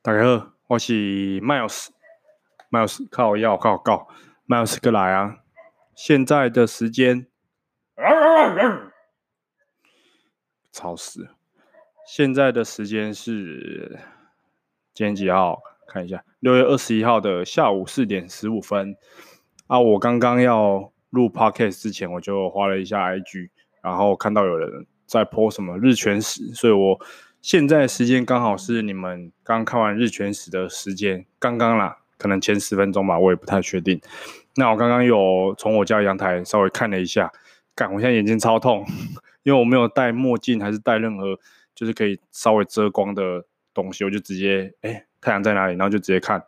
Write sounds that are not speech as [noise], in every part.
大家好，我是 Miles，Miles 靠药靠告，Miles 哥来啊！现在的时间，吵死了！现在的时间是今天几号？看一下，六月二十一号的下午四点十五分啊！我刚刚要录 Podcast 之前，我就花了一下 IG，然后看到有人在 po 什么日全食，所以我。现在时间刚好是你们刚看完日全食的时间，刚刚啦，可能前十分钟吧，我也不太确定。那我刚刚有从我家阳台稍微看了一下，干，我现在眼睛超痛，因为我没有戴墨镜，还是戴任何就是可以稍微遮光的东西，我就直接，哎、太阳在哪里？然后就直接看，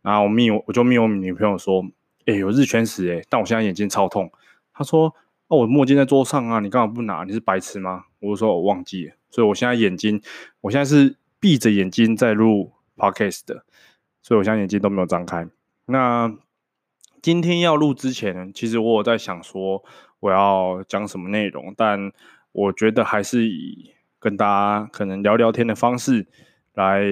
然后我密我，我就密我女朋友说，哎、有日全食哎，但我现在眼睛超痛。她说，哦，我墨镜在桌上啊，你干嘛不拿？你是白痴吗？我就说我忘记了。所以，我现在眼睛，我现在是闭着眼睛在录 podcast 的，所以我现在眼睛都没有张开。那今天要录之前，其实我有在想说我要讲什么内容，但我觉得还是以跟大家可能聊聊天的方式来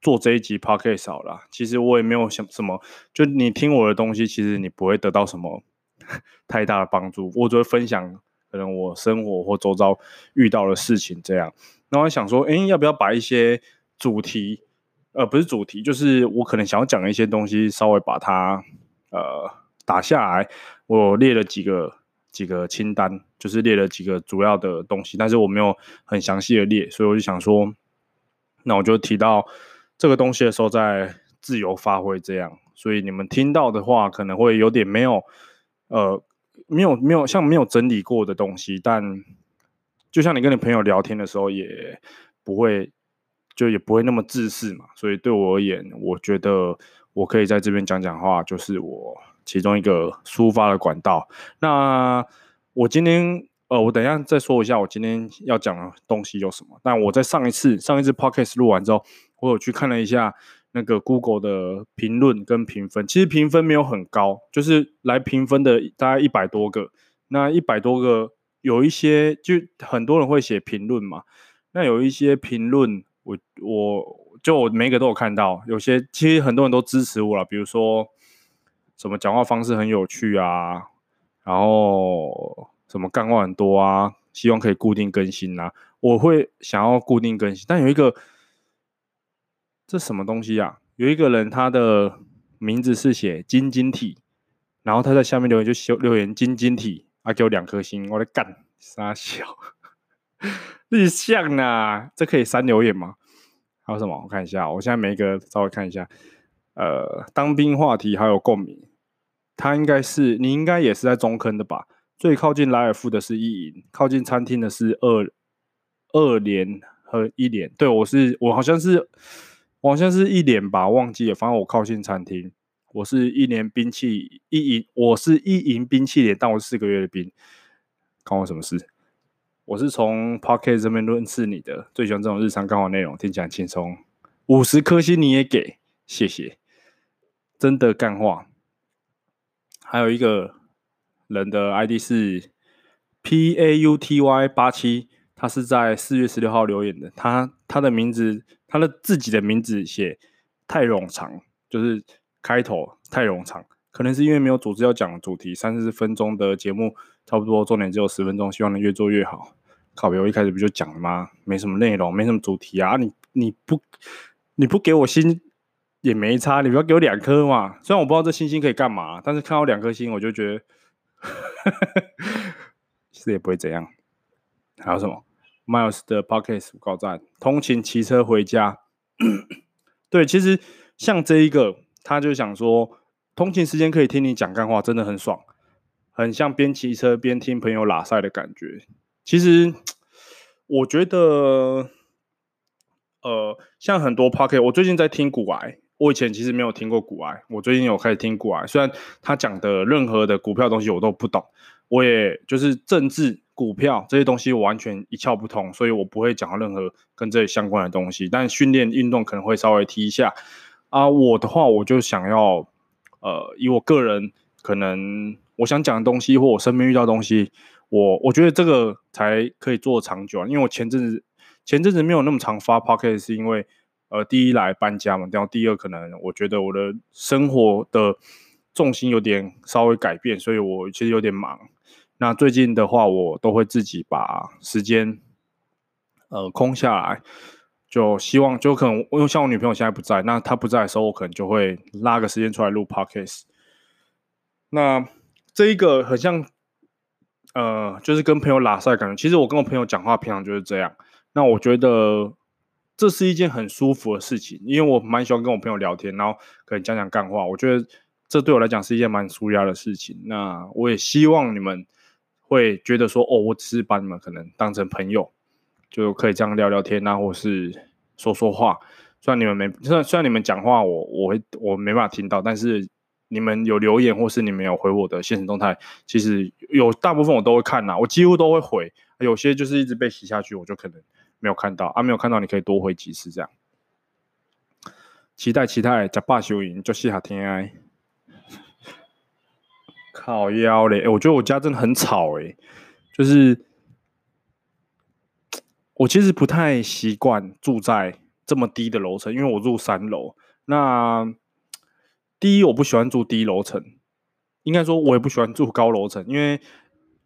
做这一集 podcast 好了。其实我也没有想什么，就你听我的东西，其实你不会得到什么 [laughs] 太大的帮助，我只会分享。可能我生活或周遭遇到的事情这样，那我想说，哎、要不要把一些主题，呃，不是主题，就是我可能想要讲的一些东西，稍微把它呃打下来。我列了几个几个清单，就是列了几个主要的东西，但是我没有很详细的列，所以我就想说，那我就提到这个东西的时候再自由发挥这样。所以你们听到的话，可能会有点没有呃。没有没有像没有整理过的东西，但就像你跟你朋友聊天的时候，也不会就也不会那么自私嘛。所以对我而言，我觉得我可以在这边讲讲话，就是我其中一个抒发的管道。那我今天呃，我等一下再说一下我今天要讲的东西有什么。但我在上一次上一次 podcast 录完之后，我有去看了一下。那个 Google 的评论跟评分，其实评分没有很高，就是来评分的大概一百多个。那一百多个，有一些就很多人会写评论嘛。那有一些评论，我我就我每个都有看到。有些其实很多人都支持我了，比如说什么讲话方式很有趣啊，然后什么干话很多啊，希望可以固定更新啊。我会想要固定更新，但有一个。这什么东西啊？有一个人，他的名字是写晶晶体，然后他在下面留言就修留言晶晶体，啊，给我两颗星，我的干傻笑，[laughs] 日向啊，这可以删留言吗？还有什么？我看一下，我现在每一个稍微看一下，呃，当兵话题还有共鸣，他应该是你应该也是在中坑的吧？最靠近莱尔夫的是一营，靠近餐厅的是二二连和一连，对，我是我好像是。好像是一年吧，忘记了。反正我靠近餐厅，我是一年兵器一营，我是一营兵器连，但我四个月的兵，关我什么事？我是从 Pocket 这边认识你的，最喜欢这种日常干话内容，听起来轻松。五十颗星你也给，谢谢，真的干话。还有一个人的 ID 是 P A U T Y 八七，他是在四月十六号留言的，他他的名字。他的自己的名字写太冗长，就是开头太冗长，可能是因为没有组织要讲主题，三十分钟的节目差不多，重点只有十分钟，希望能越做越好。靠北，我一开始不就讲了吗？没什么内容，没什么主题啊！你你不你不给我星也没差，你不要给我两颗嘛。虽然我不知道这星星可以干嘛，但是看到两颗星，我就觉得 [laughs] 其实也不会怎样。还有什么？Miles 的 Podcast 告赞，通勤骑车回家。[clears throat] 对，其实像这一个，他就想说，通勤时间可以听你讲干话，真的很爽，很像边骑车边听朋友喇赛的感觉。其实我觉得，呃，像很多 Podcast，我最近在听股癌，我以前其实没有听过股癌，我最近有开始听股癌，虽然他讲的任何的股票东西我都不懂，我也就是政治。股票这些东西我完全一窍不通，所以我不会讲任何跟这相关的东西。但训练运动可能会稍微提一下啊。我的话，我就想要呃，以我个人可能我想讲的东西，或我身边遇到的东西，我我觉得这个才可以做长久啊。因为我前阵子前阵子没有那么常发 podcast，是因为呃，第一来搬家嘛，然后第二可能我觉得我的生活的重心有点稍微改变，所以我其实有点忙。那最近的话，我都会自己把时间呃空下来，就希望就可能因为像我女朋友现在不在，那她不在的时候，我可能就会拉个时间出来录 podcast。那这一个很像呃，就是跟朋友拉赛感觉。其实我跟我朋友讲话平常就是这样。那我觉得。这是一件很舒服的事情，因为我蛮喜欢跟我朋友聊天，然后可以讲讲干话。我觉得这对我来讲是一件蛮舒压的事情。那我也希望你们会觉得说，哦，我只是把你们可能当成朋友，就可以这样聊聊天啊，或是说说话。虽然你们没，虽然虽然你们讲话我，我我会我没办法听到，但是你们有留言或是你们有回我的限时动态，其实有大部分我都会看呐，我几乎都会回。有些就是一直被洗下去，我就可能。没有看到啊，没有看到，你可以多回几次这样。期待期待，假霸收银就西下天哎。靠腰嘞，哎，我觉得我家真的很吵哎，就是我其实不太习惯住在这么低的楼层，因为我住三楼。那第一，我不喜欢住低楼层，应该说，我也不喜欢住高楼层，因为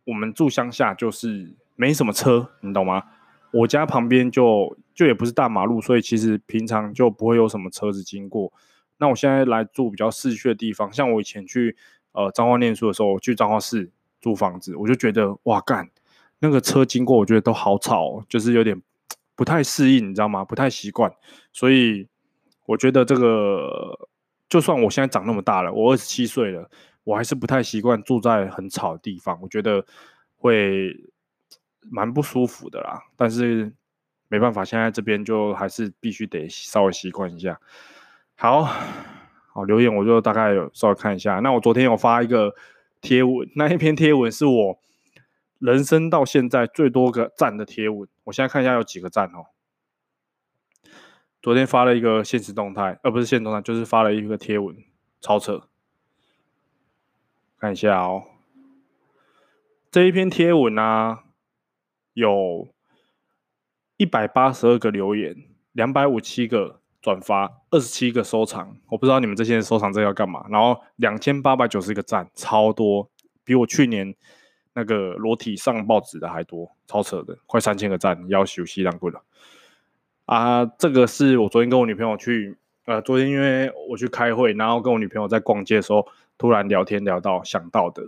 我们住乡下，就是没什么车，你懂吗？我家旁边就就也不是大马路，所以其实平常就不会有什么车子经过。那我现在来住比较市区的地方，像我以前去呃彰化念书的时候，我去彰化市租房子，我就觉得哇干，那个车经过，我觉得都好吵，就是有点不太适应，你知道吗？不太习惯。所以我觉得这个，就算我现在长那么大了，我二十七岁了，我还是不太习惯住在很吵的地方，我觉得会。蛮不舒服的啦，但是没办法，现在这边就还是必须得稍微习惯一下。好，好，留言我就大概有稍微看一下。那我昨天有发一个贴文，那一篇贴文是我人生到现在最多个赞的贴文。我现在看一下有几个赞哦。昨天发了一个限时动态，呃，不是限时动态，就是发了一个贴文，超扯。看一下哦，这一篇贴文啊。有一百八十二个留言，两百五七个转发，二十七个收藏。我不知道你们这些人收藏这要干嘛。然后两千八百九十个赞，超多，比我去年那个裸体上报纸的还多，超扯的，快三千个赞，要休息两个了。啊，这个是我昨天跟我女朋友去，呃，昨天因为我去开会，然后跟我女朋友在逛街的时候，突然聊天聊到想到的。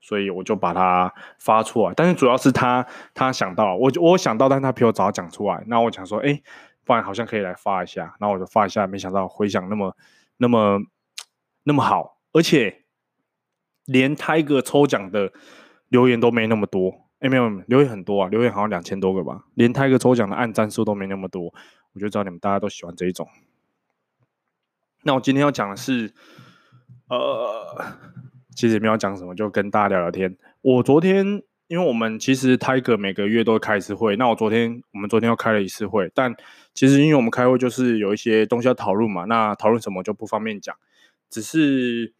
所以我就把它发出来，但是主要是他他想到我我想到，但是他比我早讲出来。那我想说，哎，不然好像可以来发一下。然后我就发一下，没想到回响那么那么那么好，而且连 Tiger 抽奖的留言都没那么多。哎，没有没有，留言很多啊，留言好像两千多个吧。连 Tiger 抽奖的按赞数都没那么多，我就知道你们大家都喜欢这一种。那我今天要讲的是，呃。其实也没有讲什么，就跟大家聊聊天。我昨天，因为我们其实 Tiger 每个月都会开一次会，那我昨天，我们昨天又开了一次会。但其实因为我们开会就是有一些东西要讨论嘛，那讨论什么就不方便讲。只是，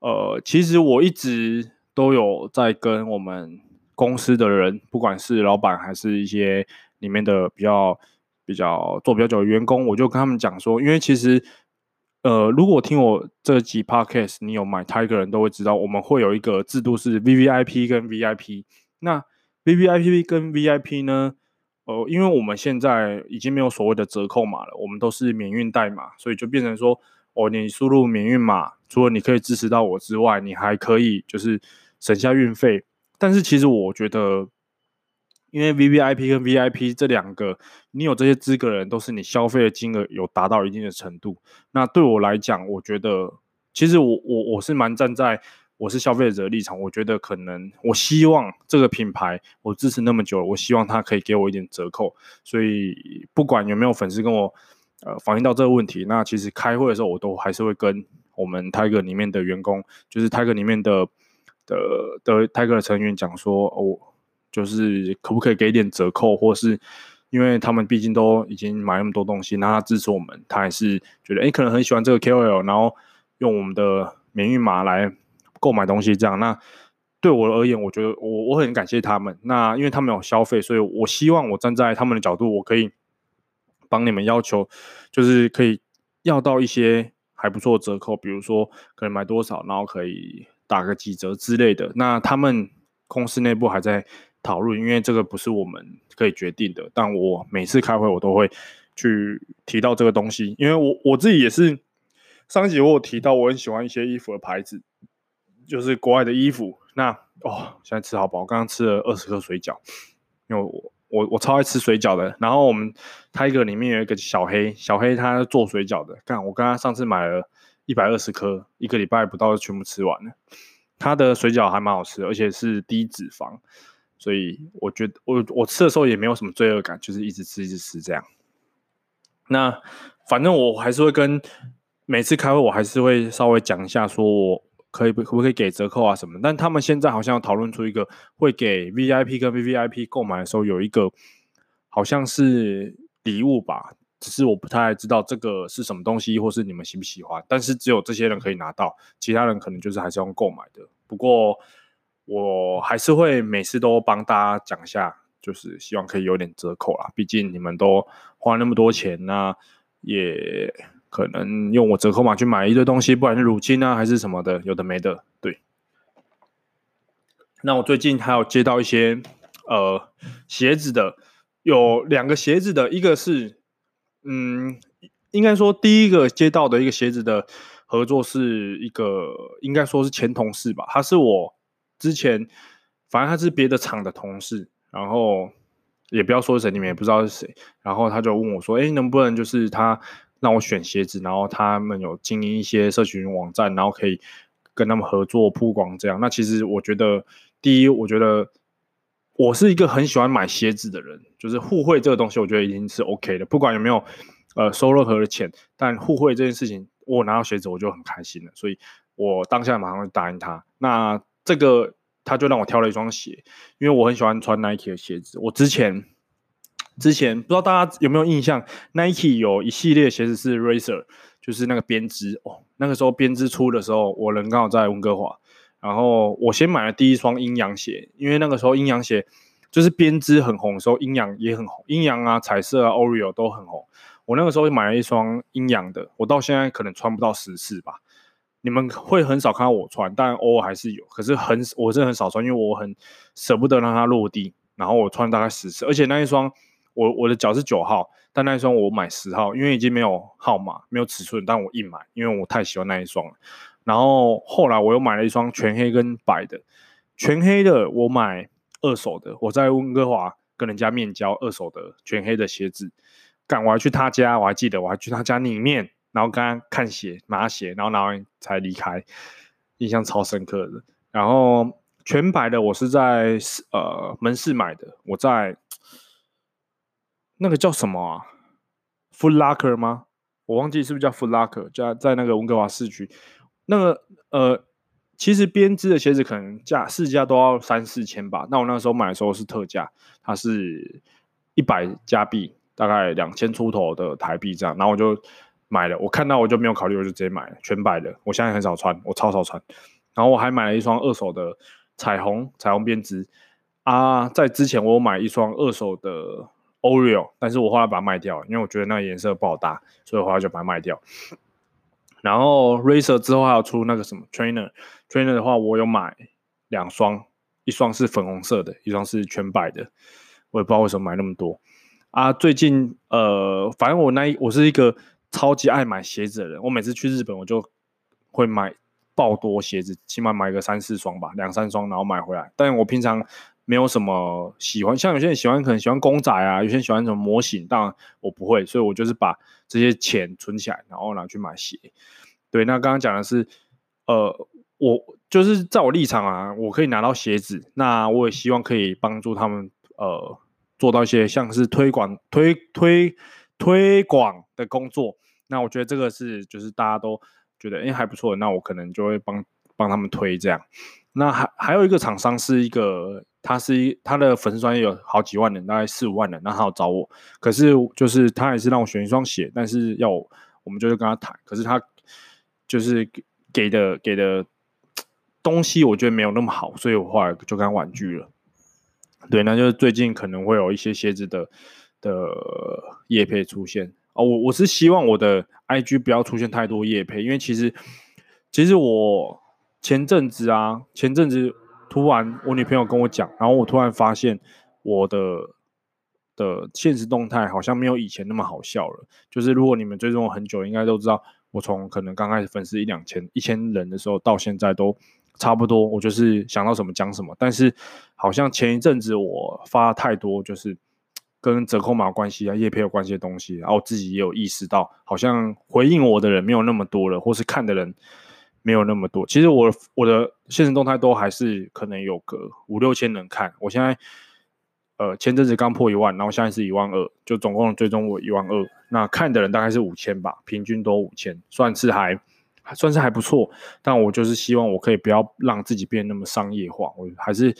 呃，其实我一直都有在跟我们公司的人，不管是老板还是一些里面的比较比较做比较久的员工，我就跟他们讲说，因为其实。呃，如果听我这集 podcast，你有买 Tiger 人都会知道，我们会有一个制度是 VVIP 跟 VIP。那 VVIP 跟 VIP 呢？呃，因为我们现在已经没有所谓的折扣码了，我们都是免运代码，所以就变成说，哦，你输入免运码，除了你可以支持到我之外，你还可以就是省下运费。但是其实我觉得。因为 VVIP 跟 VIP 这两个，你有这些资格的人，都是你消费的金额有达到一定的程度。那对我来讲，我觉得其实我我我是蛮站在我是消费者的立场，我觉得可能我希望这个品牌我支持那么久，我希望他可以给我一点折扣。所以不管有没有粉丝跟我呃反映到这个问题，那其实开会的时候我都还是会跟我们 Tiger 里面的员工，就是 Tiger 里面的的的 Tiger 的成员讲说哦。就是可不可以给点折扣，或是因为他们毕竟都已经买那么多东西，那他支持我们，他还是觉得哎、可能很喜欢这个 KOL，然后用我们的免运码来购买东西，这样。那对我而言，我觉得我我很感谢他们。那因为他们有消费，所以我希望我站在他们的角度，我可以帮你们要求，就是可以要到一些还不错的折扣，比如说可能买多少，然后可以打个几折之类的。那他们公司内部还在讨论，因为这个不是我们可以决定的。但我每次开会，我都会去提到这个东西，因为我我自己也是上集我有提到，我很喜欢一些衣服的牌子，就是国外的衣服。那哦，现在吃好饱，刚刚吃了二十颗水饺，因为我。我我超爱吃水饺的，然后我们 Tiger 里面有一个小黑，小黑他做水饺的，看我跟他上次买了一百二十颗，一个礼拜不到就全部吃完了。他的水饺还蛮好吃，而且是低脂肪，所以我觉得我我吃的时候也没有什么罪恶感，就是一直吃一直吃这样。那反正我还是会跟每次开会，我还是会稍微讲一下，说我。可以不可不可以给折扣啊什么？但他们现在好像要讨论出一个会给 VIP 跟 VVIP 购买的时候有一个好像是礼物吧，只是我不太知道这个是什么东西，或是你们喜不喜欢。但是只有这些人可以拿到，其他人可能就是还是用购买的。不过我还是会每次都帮大家讲一下，就是希望可以有点折扣啦。毕竟你们都花那么多钱，那也。可能用我折扣码去买一堆东西，不管是乳清啊还是什么的，有的没的。对。那我最近还有接到一些呃鞋子的，有两个鞋子的，一个是嗯，应该说第一个接到的一个鞋子的合作是一个，应该说是前同事吧，他是我之前反正他是别的厂的同事，然后也不要说谁，你们也不知道是谁，然后他就问我说，哎，能不能就是他。让我选鞋子，然后他们有经营一些社群网站，然后可以跟他们合作曝光这样。那其实我觉得，第一，我觉得我是一个很喜欢买鞋子的人，就是互惠这个东西，我觉得已经是 OK 的，不管有没有呃收任何的钱，但互惠这件事情，我拿到鞋子我就很开心了，所以我当下马上就答应他。那这个他就让我挑了一双鞋，因为我很喜欢穿 Nike 的鞋子，我之前。之前不知道大家有没有印象，Nike 有一系列鞋子是 Racer，就是那个编织哦。那个时候编织出的时候，我人刚好在温哥华，然后我先买了第一双阴阳鞋，因为那个时候阴阳鞋就是编织很红的时候，阴阳也很红，阴阳啊、彩色啊、Oreo 都很红。我那个时候买了一双阴阳的，我到现在可能穿不到十次吧。你们会很少看到我穿，但偶尔还是有，可是很我是很少穿，因为我很舍不得让它落地。然后我穿大概十次，而且那一双。我我的脚是九号，但那一双我买十号，因为已经没有号码，没有尺寸，但我硬买，因为我太喜欢那一双了。然后后来我又买了一双全黑跟白的，全黑的我买二手的，我在温哥华跟人家面交二手的全黑的鞋子，干我还去他家，我还记得我还去他家里面，然后刚刚看鞋拿鞋，然后拿完才离开，印象超深刻的。然后全白的我是在呃门市买的，我在。那个叫什么啊？Foot Locker 吗？我忘记是不是叫 Foot Locker，在在那个温哥华市区。那个呃，其实编织的鞋子可能价市价都要三四千吧。那我那时候买的时候是特价，它是一百加币，大概两千出头的台币这样。然后我就买了，我看到我就没有考虑，我就直接买了全白的。我现在很少穿，我超少穿。然后我还买了一双二手的彩虹彩虹编织啊，在之前我有买一双二手的。Oreo，但是我后来把它卖掉，因为我觉得那个颜色不好搭，所以我后来就把它卖掉。然后 Racer 之后还有出那个什么 Trainer，Trainer 的话我有买两双，一双是粉红色的，一双是全白的，我也不知道为什么买那么多啊。最近呃，反正我那一我是一个超级爱买鞋子的人，我每次去日本我就会买爆多鞋子，起码买个三四双吧，两三双然后买回来。但我平常。没有什么喜欢，像有些人喜欢，可能喜欢公仔啊，有些人喜欢什么模型，当然我不会，所以我就是把这些钱存起来，然后拿去买鞋。对，那刚刚讲的是，呃，我就是在我立场啊，我可以拿到鞋子，那我也希望可以帮助他们，呃，做到一些像是推广、推推推广的工作。那我觉得这个是，就是大家都觉得，哎，还不错，那我可能就会帮帮他们推这样。那还还有一个厂商是一个。他是一，他的粉丝专业有好几万人，大概四五万人，那他要找我，可是就是他也是让我选一双鞋，但是要我，我们就是跟他谈，可是他就是给的给的东西，我觉得没有那么好，所以我后来就跟他婉拒了。对，那就是最近可能会有一些鞋子的的叶配出现哦。我我是希望我的 IG 不要出现太多叶配，因为其实其实我前阵子啊，前阵子突然我女朋友跟我讲，然后我突然发现我的的现实动态好像没有以前那么好笑了。就是如果你们追踪我很久，应该都知道，我从可能刚开始粉丝一两千、一千人的时候，到现在都。差不多，我就是想到什么讲什么。但是好像前一阵子我发太多，就是跟折扣码关系啊、叶配有关系的东西，然后我自己也有意识到，好像回应我的人没有那么多了，或是看的人没有那么多。其实我我的现实动态都还是可能有个五六千人看。我现在呃前阵子刚破一万，然后现在是一万二，就总共最终我一万二。那看的人大概是五千吧，平均都五千，算是。还算是还不错，但我就是希望我可以不要让自己变那么商业化。我还是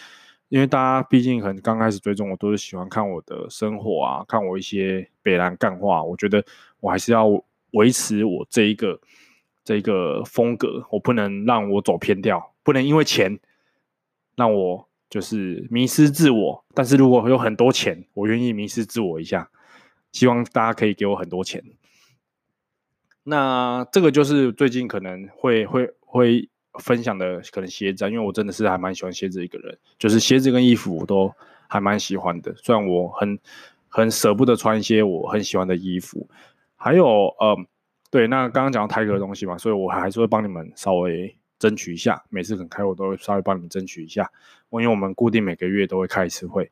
因为大家毕竟可能刚开始追踪我，都是喜欢看我的生活啊，看我一些北兰干话。我觉得我还是要维持我这一个这一个风格，我不能让我走偏掉，不能因为钱让我就是迷失自我。但是如果有很多钱，我愿意迷失自我一下。希望大家可以给我很多钱。那这个就是最近可能会会会分享的可能鞋子，啊因为我真的是还蛮喜欢鞋子一个人，就是鞋子跟衣服我都还蛮喜欢的。虽然我很很舍不得穿一些我很喜欢的衣服，还有呃，对，那刚刚讲到 Tiger 的东西嘛，所以我还是会帮你们稍微争取一下。每次很开我都会稍微帮你们争取一下，因为我们固定每个月都会开一次会。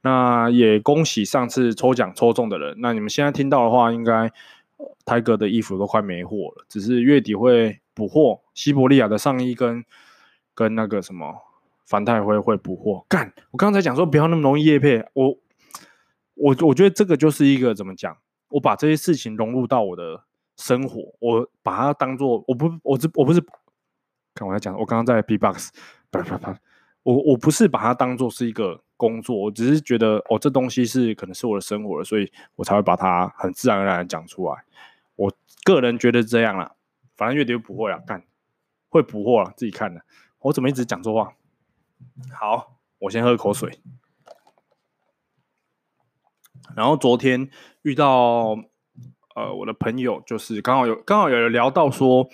那也恭喜上次抽奖抽中的人。那你们现在听到的话，应该。泰哥的衣服都快没货了，只是月底会补货。西伯利亚的上衣跟跟那个什么凡太辉会补货。干，我刚才讲说不要那么容易业配，我我我觉得这个就是一个怎么讲？我把这些事情融入到我的生活，我把它当做我不我这我不是看我在讲，我刚刚在 B-box，啪 [laughs] 啪啪，我我不是把它当做是一个。工作，我只是觉得哦，这东西是可能是我的生活了，所以我才会把它很自然而然讲出来。我个人觉得这样啦，反正月底又不会啊，干会补货了，自己看的。我怎么一直讲错话？好，我先喝口水。然后昨天遇到呃我的朋友，就是刚好有刚好有聊到说，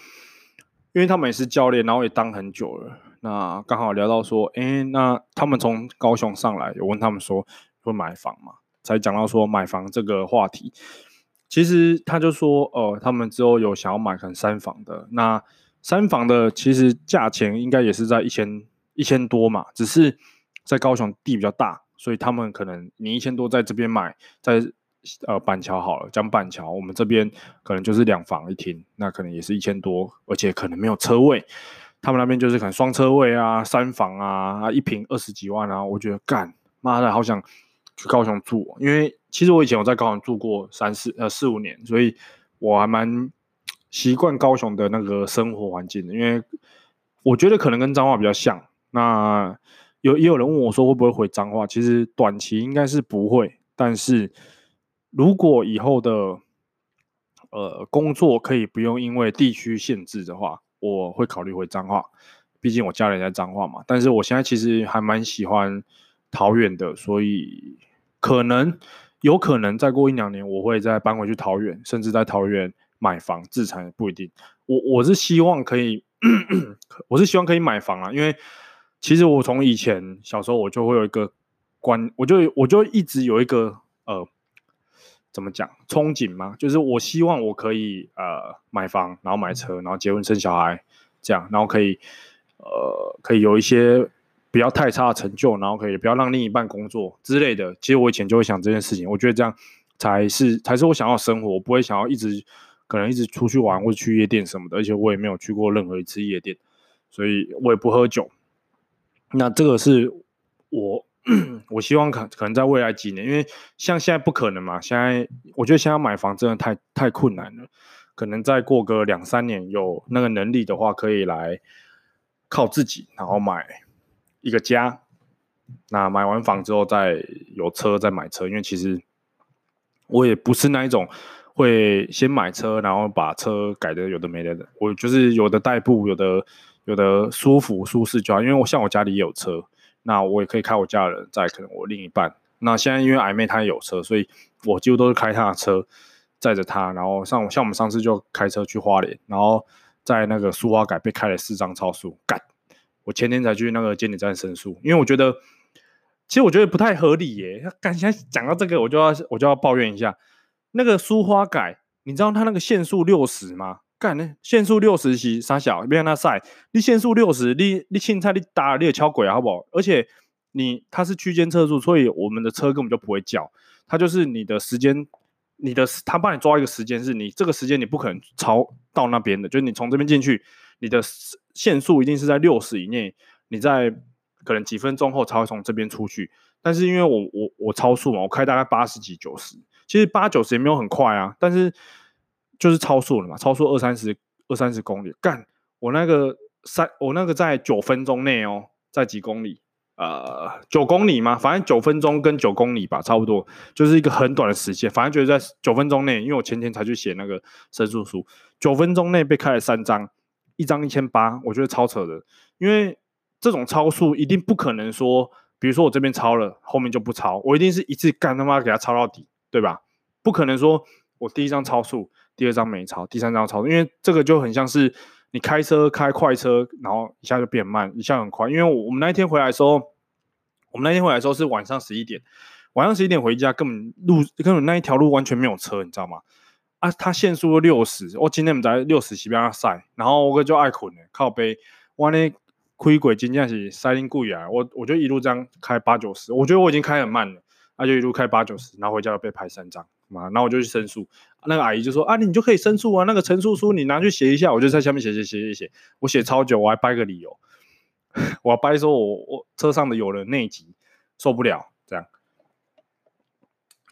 因为他们也是教练，然后也当很久了。那刚好聊到说，哎、那他们从高雄上来，有问他们说会买房吗？才讲到说买房这个话题。其实他就说，呃，他们之后有想要买可能三房的。那三房的其实价钱应该也是在一千一千多嘛，只是在高雄地比较大，所以他们可能你一千多在这边买，在呃板桥好了，讲板桥，我们这边可能就是两房一厅，那可能也是一千多，而且可能没有车位。他们那边就是可能双车位啊、三房啊、一坪二十几万啊，我觉得干妈的好想去高雄住，因为其实我以前有在高雄住过三四呃四五年，所以我还蛮习惯高雄的那个生活环境的，因为我觉得可能跟彰化比较像。那有也有人问我说会不会回彰化，其实短期应该是不会，但是如果以后的呃工作可以不用因为地区限制的话。我会考虑回彰化，毕竟我家人在彰化嘛。但是我现在其实还蛮喜欢桃园的，所以可能有可能再过一两年，我会再搬回去桃园，甚至在桃园买房自产也不一定。我我是希望可以，[clears throat] 我是希望可以买房啊，因为其实我从以前小时候我就会有一个观，我就我就一直有一个呃。怎么讲？憧憬嘛？就是我希望我可以呃买房，然后买车，然后结婚生小孩，这样，然后可以呃可以有一些不要太差的成就，然后可以不要让另一半工作之类的。其实我以前就会想这件事情，我觉得这样才是才是我想要生活。我不会想要一直可能一直出去玩或者去夜店什么的，而且我也没有去过任何一次夜店，所以我也不喝酒。那这个是我。[clears throat] 我希望可可能在未来几年，因为像现在不可能嘛。现在我觉得现在买房真的太太困难了。可能再过个两三年，有那个能力的话，可以来靠自己，然后买一个家。那买完房之后再有车再买车，因为其实我也不是那一种会先买车，然后把车改的有的没的的。我就是有的代步，有的有的舒服舒适就好。因为我像我家里也有车。那我也可以开我家人，再可能我另一半。那现在因为暧昧他也有车，所以我几乎都是开他的车载着他，然后像像我们上次就开车去花莲，然后在那个苏花改被开了四张超速，干！我前天才去那个监理站申诉，因为我觉得其实我觉得不太合理耶。干，现在讲到这个，我就要我就要抱怨一下那个苏花改，你知道他那个限速六十吗？干呢，限速六十是三小，别让他赛。你限速六十，你你凊彩你打你也敲鬼好不好？而且你它是区间测速，所以我们的车根本就不会叫。它就是你的时间，你的他帮你抓一个时间，是你这个时间你不可能超到那边的。就是你从这边进去，你的限速一定是在六十以内。你在可能几分钟后才会从这边出去。但是因为我我我超速嘛，我开大概八十几九十，其实八九十也没有很快啊，但是。就是超速了嘛，超速二三十二三十公里，干我那个三我那个在九分钟内哦，在几公里？呃，九公里嘛，反正九分钟跟九公里吧，差不多，就是一个很短的时间。反正觉得在九分钟内，因为我前天才去写那个申诉书，九分钟内被开了三张，一张一千八，我觉得超扯的。因为这种超速一定不可能说，比如说我这边超了，后面就不超，我一定是一次干他妈给他超到底，对吧？不可能说我第一张超速。第二张没超，第三张超，因为这个就很像是你开车开快车，然后一下就变慢，一下很快。因为我们那一天回来的时候，我们那天回来的时候是晚上十一点，晚上十一点回家，根本路根本那一条路完全没有车，你知道吗？啊，他限速六十，我今天我们在六十是边塞，然后我就爱困了，靠背，我呢开轨真正是塞进贵啊，我我就一路这样开八九十，我觉得我已经开很慢了，那、啊、就一路开八九十，然后回家又被拍三张。嘛，然后我就去申诉，那个阿姨就说啊，你就可以申诉啊，那个陈述书你拿去写一下，我就在下面写写写写写，我写超久，我还掰个理由，[laughs] 我掰说我我车上的有人内急受不了，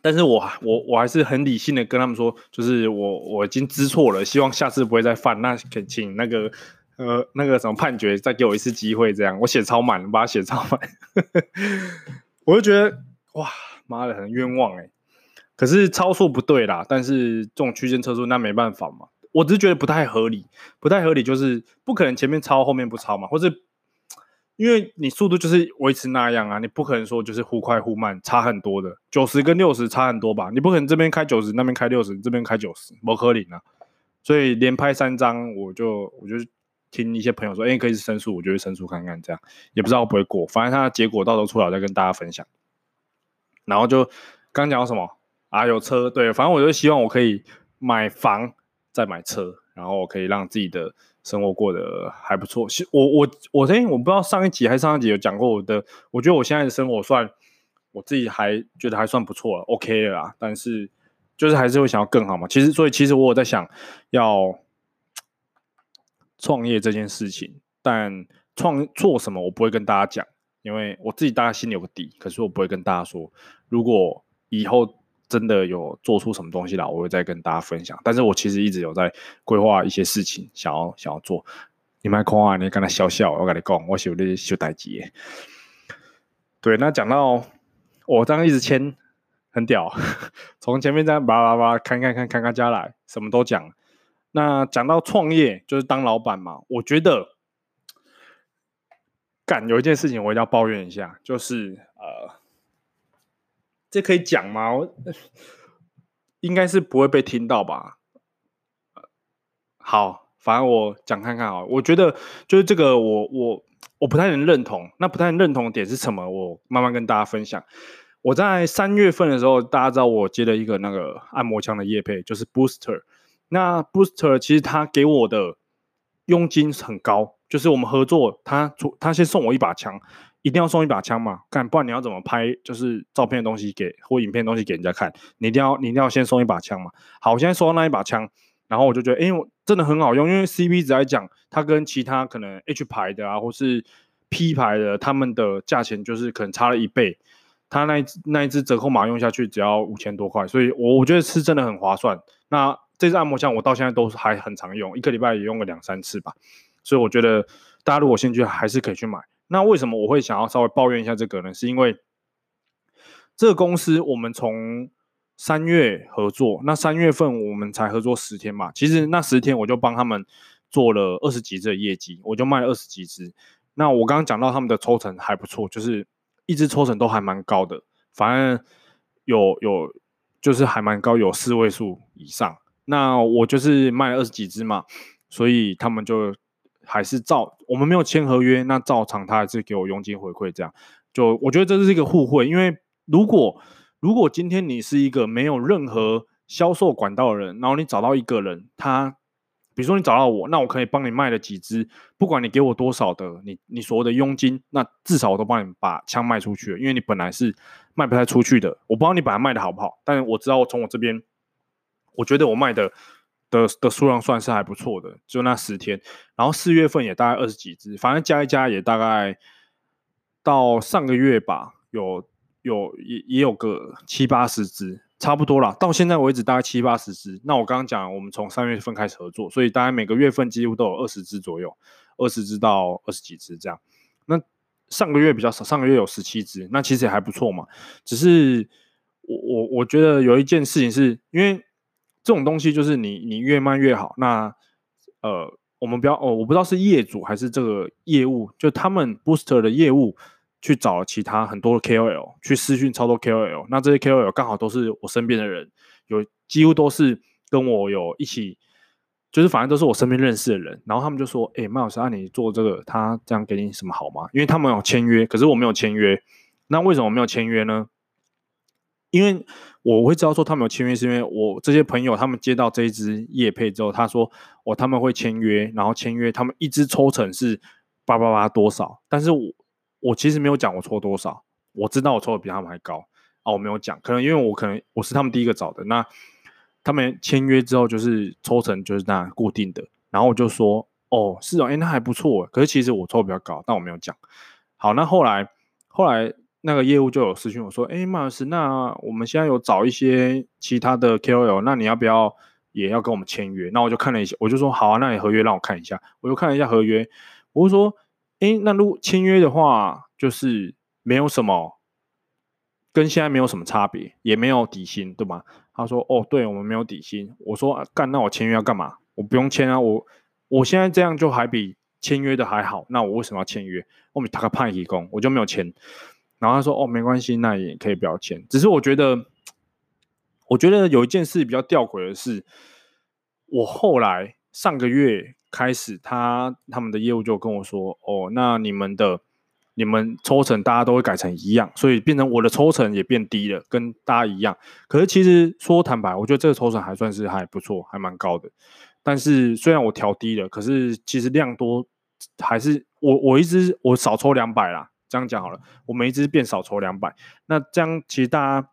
但是我我我还是很理性的跟他们说，就是我我已经知错了，希望下次不会再犯，那请那个呃那个什么判决再给我一次机会，这样。我写超满，我把它写超满，我就觉得哇妈的很冤枉哎、可是超速不对啦，但是这种区间测速那没办法嘛，我只是觉得不太合理，不太合理就是不可能前面超后面不超嘛，或是因为你速度就是维持那样啊，你不可能说就是忽快忽慢差很多的，九十跟六十差很多吧，你不可能这边开九十那边开六十，这边开九十，不可能啊，所以连拍三张，我就我就听一些朋友说，哎、可以申诉，我就会申诉看看，这样也不知道会不会过，反正他的结果到时候出来再跟大家分享，然后就刚讲什么？啊，有车，对，反正我就希望我可以买房再买车，然后我可以让自己的生活过得还不错。其实我我我哎，我不知道上一集还是上一集有讲过我的，我觉得我现在的生活算我自己还觉得还算不错了，OK 了啦。但是就是还是会想要更好嘛。其实，所以其实我有在想要创业这件事情，但创做什么我不会跟大家讲，因为我自己大家心里有个底。可是我不会跟大家说，如果以后。真的有做出什么东西来，我会再跟大家分享。但是我其实一直有在规划一些事情，想要想要做。你们看啊，你跟他笑笑，我跟你讲，我是有点小代志。对，那讲到我这样一直签，很屌，[laughs] 从前面这样叭叭叭看看看看看家来，什么都讲。那讲到创业，就是当老板嘛，我觉得干有一件事情我一定要抱怨一下，就是呃。这可以讲吗？我应该是不会被听到吧。好，反正我讲看看啊。我觉得就是这个我，我我不太能认同。那不太能认同的点是什么？我慢慢跟大家分享。我在三月份的时候，大家知道我接了一个那个按摩枪的业配，就是 Booster。那 Booster 其实他给我的佣金很高，就是我们合作，他他先送我一把枪。一定要送一把枪嘛？干，不然你要怎么拍？就是照片的东西给或影片的东西给人家看，你一定要你一定要先送一把枪嘛。好，我现在收到那一把枪，然后我就觉得，哎，真的很好用，因为 CP 值来讲，它跟其他可能 H 牌的啊，或是 P 牌的，他们的价钱就是可能差了一倍。它那一那一支折扣码用下去只要五千多块，所以我我觉得是真的很划算。那这支按摩枪我到现在都还很常用，一个礼拜也用个两三次吧。所以我觉得大家如果兴趣，还是可以去买。那为什么我会想要稍微抱怨一下这个呢？是因为这个公司我们从三月合作，那三月份我们才合作十天嘛。其实那十天我就帮他们做了二十几支的业绩，我就卖了二十几支。那我刚刚讲到他们的抽成还不错，就是一支抽成都还蛮高的。反正有有就是还蛮高，有四位数以上。那我就是卖了二十几支嘛，所以他们就还是照我们没有签合约，那照常他还是给我佣金回馈，这样就我觉得这是一个互惠。因为如果如果今天你是一个没有任何销售管道的人，然后你找到一个人，他比如说你找到我，那我可以帮你卖了几支，不管你给我多少的你你所谓的佣金，那至少我都帮你把枪卖出去了，因为你本来是卖不太出去的，我不知道你本来卖的好不好，但是我知道我从我这边。我觉得我卖的的的数量算是还不错的，就那十天，然后四月份也大概二十几只，反正加一加也大概到上个月吧，有有也也有个七八十只，差不多啦。到现在为止大概七八十只。那我刚刚讲，我们从三月份开始合作，所以大概每个月份几乎都有二十只左右，二十只到二十几只这样。那上个月比较少，上个月有十七只，那其实也还不错嘛。只是我我我觉得有一件事情是因为。这种东西就是你你越慢越好。那呃，我们不要哦，我不知道是业主还是这个业务，就他们 Booster 的业务去找其他很多 KOL 去私讯超多 KOL。那这些 KOL 刚好都是我身边的人，有几乎都是跟我有一起，就是反正都是我身边认识的人。然后他们就说：“哎，麦老师，那、你做这个，他这样给你什么好吗？”因为他们有签约，可是我没有签约。那为什么我没有签约呢？因为我会知道说他们有签约，是因为我这些朋友他们接到这一支业配之后，他说哦他们会签约，然后签约他们一支抽成是八八八多少，但是我我其实没有讲我抽多少，我知道我抽的比他们还高啊，我没有讲，可能因为我可能我是他们第一个找的，那他们签约之后就是抽成就是那固定的，然后我就说哦是哦，哎那还不错，可是其实我抽的比较高，但我没有讲。好，那后来后来。那个业务就有私讯我说：“哎，马老师，那我们现在有找一些其他的 KOL，那你要不要也要跟我们签约？”那我就看了一下，我就说：“好啊，那你合约让我看一下。”我就看了一下合约，我就说：“哎，那如果签约的话，就是没有什么，跟现在没有什么差别，也没有底薪，对吗？”他说：“哦，对，我们没有底薪。”我说：“，干，那我签约要干嘛？我不用签啊，我我现在这样就还比签约的还好，那我为什么要签约？我们打个派提工，我就没有签。”然后他说：“哦，没关系，那也可以不要签。只是我觉得，我觉得有一件事比较吊诡的是，我后来上个月开始，他他们的业务就跟我说：‘哦，那你们的你们抽成大家都会改成一样，所以变成我的抽成也变低了，跟大家一样。’可是其实说坦白，我觉得这个抽成还算是还不错，还蛮高的。但是虽然我调低了，可是其实量多还是我我一直我少抽两百啦。”这样讲好了，我每一支变少抽两百，那这样其实大家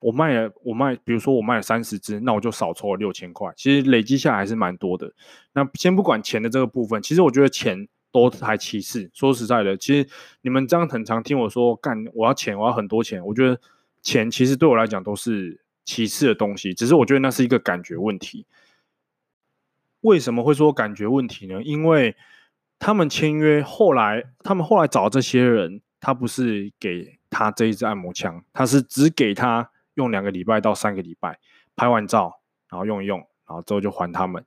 我卖了我卖，比如说我卖了三十支，那我就少抽了六千块，其实累积下来还是蛮多的。那先不管钱的这个部分，其实我觉得钱都还其次。说实在的，其实你们这样很常听我说干，我要钱，我要很多钱。我觉得钱其实对我来讲都是其次的东西，只是我觉得那是一个感觉问题。为什么会说感觉问题呢？因为他们签约，后来他们后来找这些人，他不是给他这一支按摩枪，他是只给他用两个礼拜到三个礼拜，拍完照，然后用一用，然后之后就还他们。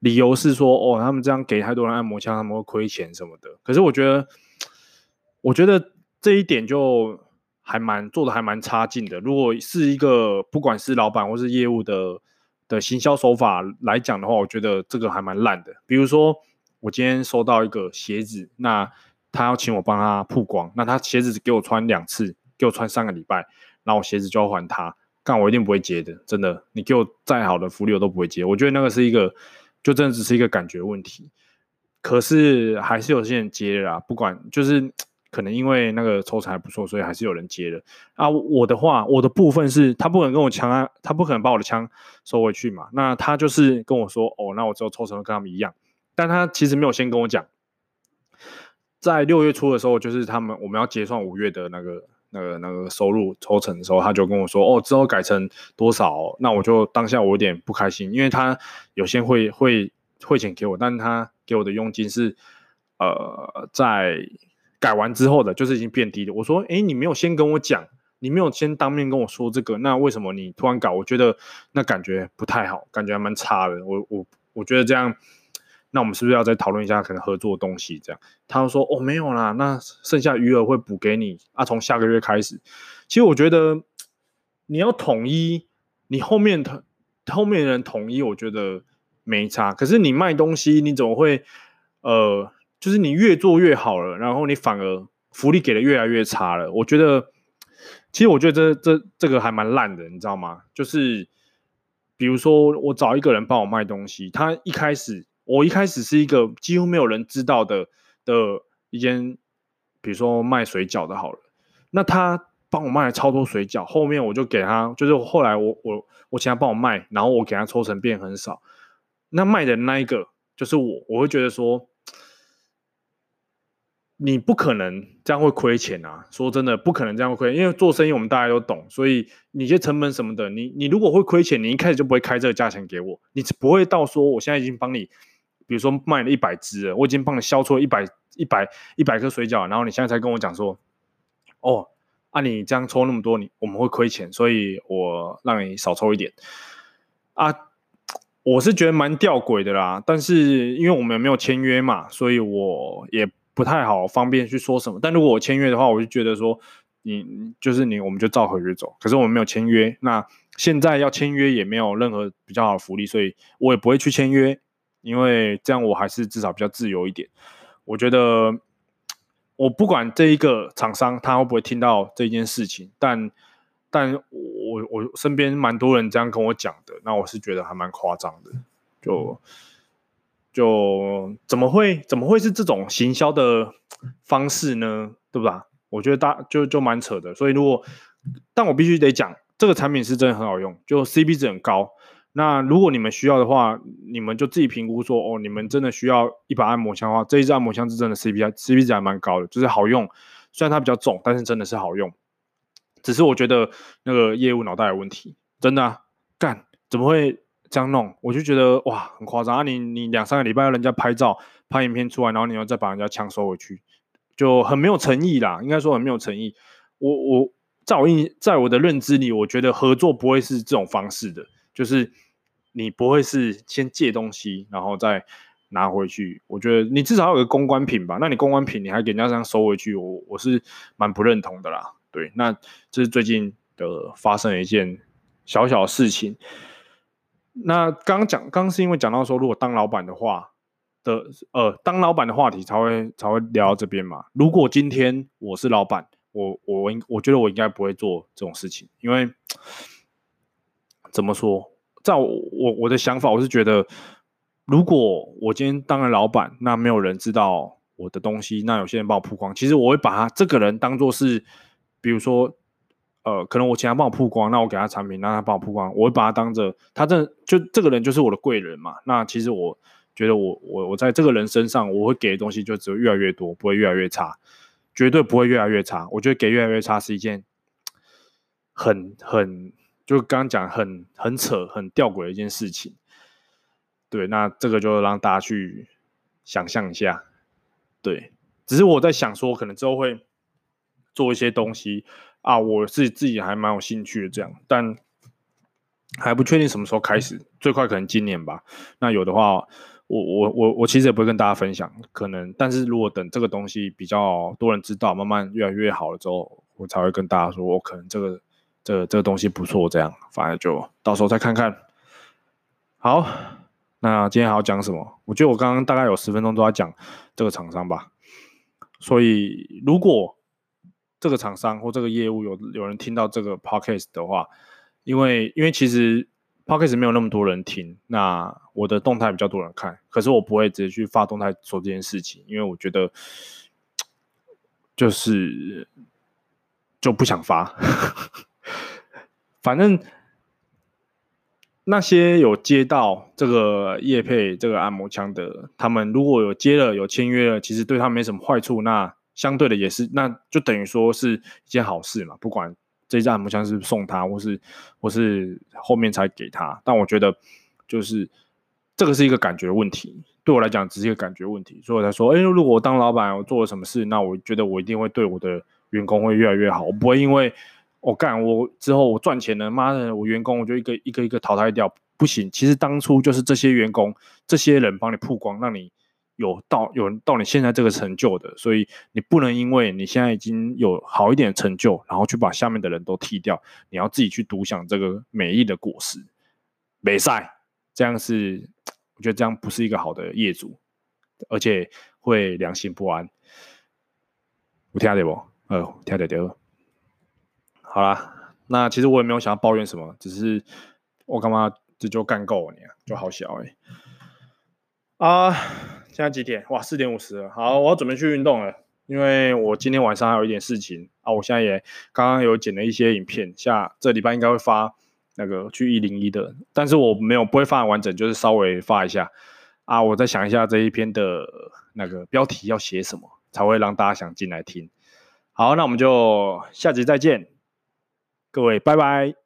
理由是说，哦，他们这样给太多人按摩枪，他们会亏钱什么的。可是我觉得，我觉得这一点就还蛮做的还蛮差劲的。如果是一个不管是老板或是业务的的行销手法来讲的话，我觉得这个还蛮烂的。比如说。我今天收到一个鞋子，那他要请我帮他曝光，那他鞋子只给我穿两次，给我穿三个礼拜，那我鞋子就要还他，干我一定不会接的，真的，你给我再好的福利我都不会接。我觉得那个是一个，就真的只是一个感觉问题。可是还是有些人接了啦，不管就是 [tsk] 可能因为那个抽成还不错，所以还是有人接了。啊，我的话，我的部分是他不可能跟我抢啊，他不可能把我的枪收回去嘛，那他就是跟我说，哦，那我只有抽成跟他们一样。但他其实没有先跟我讲，在六月初的时候，就是他们我们要结算五月的那个、那个、那个收入抽成的时候，他就跟我说：“哦，之后改成多少？”那我就当下我有点不开心，因为他有些会会汇钱给我，但他给我的佣金是呃在改完之后的，就是已经变低了。我说：“哎，你没有先跟我讲，你没有先当面跟我说这个，那为什么你突然搞？我觉得那感觉不太好，感觉还蛮差的。我我我觉得这样。”那我们是不是要再讨论一下可能合作的东西？这样，他说哦，没有啦，那剩下余额会补给你啊。从下个月开始，其实我觉得你要统一你后面的后面的人统一，我觉得没差。可是你卖东西，你怎么会呃，就是你越做越好了，然后你反而福利给的越来越差了。我觉得，其实我觉得这这这个还蛮烂的，你知道吗？就是比如说我找一个人帮我卖东西，他一开始我一开始是一个几乎没有人知道的的一间，比如说卖水饺的，好了，那他。帮我卖了超多水饺，后面我就给他，就是后来我我我请他帮我卖，然后我给他抽成变很少。那卖的那一个就是我，我会觉得说，你不可能这样会亏钱啊！说真的，不可能这样会亏，因为做生意我们大家都懂，所以你这成本什么的，你你如果会亏钱，你一开始就不会开这个价钱给我，你不会到说我现在已经帮你，比如说卖了一百只，我已经帮你销出了一百一百一百颗水饺，然后你现在才跟我讲说，哦。那、啊、你这样抽那么多，你我们会亏钱，所以我让你少抽一点啊。我是觉得蛮吊诡的啦，但是因为我们也没有签约嘛，所以我也不太好方便去说什么。但如果我签约的话，我就觉得说你就是你，我们就照合约走。可是我们没有签约，那现在要签约也没有任何比较好的福利，所以我也不会去签约，因为这样我还是至少比较自由一点。我觉得。我不管这一个厂商他会不会听到这件事情，但但我我身边蛮多人这样跟我讲的，那我是觉得还蛮夸张的，就就怎么会怎么会是这种行销的方式呢？对不对？我觉得大就就蛮扯的，所以如果但我必须得讲，这个产品是真的很好用，就 CP 值很高。那如果你们需要的话，你们就自己评估说，哦，你们真的需要一把按摩枪的话，这一支按摩枪是真的 CP CP 值还蛮高的，就是好用。虽然它比较重，但是真的是好用。只是我觉得那个业务脑袋有问题，真的啊，干怎么会这样弄？我就觉得哇，很夸张啊！你你两三个礼拜要人家拍照拍影片出来，然后你要再把人家枪收回去，就很没有诚意啦。应该说很没有诚意。我我在我印在我的认知里，我觉得合作不会是这种方式的，就是。你不会是先借东西，然后再拿回去？我觉得你至少有个公关品吧？那你公关品你还给人家这样收回去，我我是蛮不认同的啦。对，那这是最近的发生的一件小小的事情。那刚讲，刚是因为讲到说，如果当老板的话的，呃，当老板的话题才会才会聊到这边嘛。如果今天我是老板，我我应我觉得我应该不会做这种事情，因为 [tsk] 怎么说？在我我的想法，我是觉得，如果我今天当了老板，那没有人知道我的东西，那有些人帮我曝光，其实我会把他这个人当做是，比如说，呃，可能我请他帮我曝光，那我给他产品，让他帮我曝光，我会把他当着他这就这个人就是我的贵人嘛。那其实我觉得我我我在这个人身上，我会给的东西就只会越来越多，不会越来越差，绝对不会越来越差。我觉得给越来越差是一件很很。就刚刚讲很很扯、很吊诡的一件事情，对，那这个就让大家去想象一下，对，只是我在想说，可能之后会做一些东西啊，我是自己还蛮有兴趣的这样，但还不确定什么时候开始，最快可能今年吧。那有的话，我我我我其实也不会跟大家分享，可能，但是如果等这个东西比较多人知道，慢慢越来越好了之后，我才会跟大家说，我可能这个。这、这个东西不错，这样反正就到时候再看看。好，那今天还要讲什么？我觉得我刚刚大概有十分钟都在讲这个厂商吧。所以如果这个厂商或这个业务有有人听到这个 podcast 的话，因为因为其实 podcast 没有那么多人听，那我的动态比较多人看，可是我不会直接去发动态说这件事情，因为我觉得就是就不想发。[laughs] [laughs] 反正那些有接到这个叶配这个按摩枪的，他们如果有接了有签约了，其实对他没什么坏处。那相对的也是，那就等于说是一件好事嘛。不管这支按摩枪是送他，或是或是后面才给他，但我觉得就是这个是一个感觉问题。对我来讲，只是一个感觉问题。所以我才说，哎，如果我当老板，我做了什么事，那我觉得我一定会对我的员工会越来越好。我不会因为。我干，我之后我赚钱了，妈的，我员工我就一个一个一个淘汰掉，不行。其实当初就是这些员工、这些人帮你曝光，让你有到有到你现在这个成就的，所以你不能因为你现在已经有好一点的成就，然后去把下面的人都踢掉，你要自己去独享这个美丽的果实。没赛，这样是我觉得这样不是一个好的业主，而且会良心不安。我听得不？呃，听得到。好啦，那其实我也没有想要抱怨什么，只是我干嘛这就干够了你啊，就好小哎、欸。啊，现在几点？哇，四点五十了。好，我要准备去运动了，因为我今天晚上还有一点事情啊。我现在也刚刚有剪了一些影片，下这礼拜应该会发那个去一零一的，但是我没有不会发完整，就是稍微发一下啊。我再想一下这一篇的那个标题要写什么，才会让大家想进来听。好，那我们就下集再见，各位，拜拜。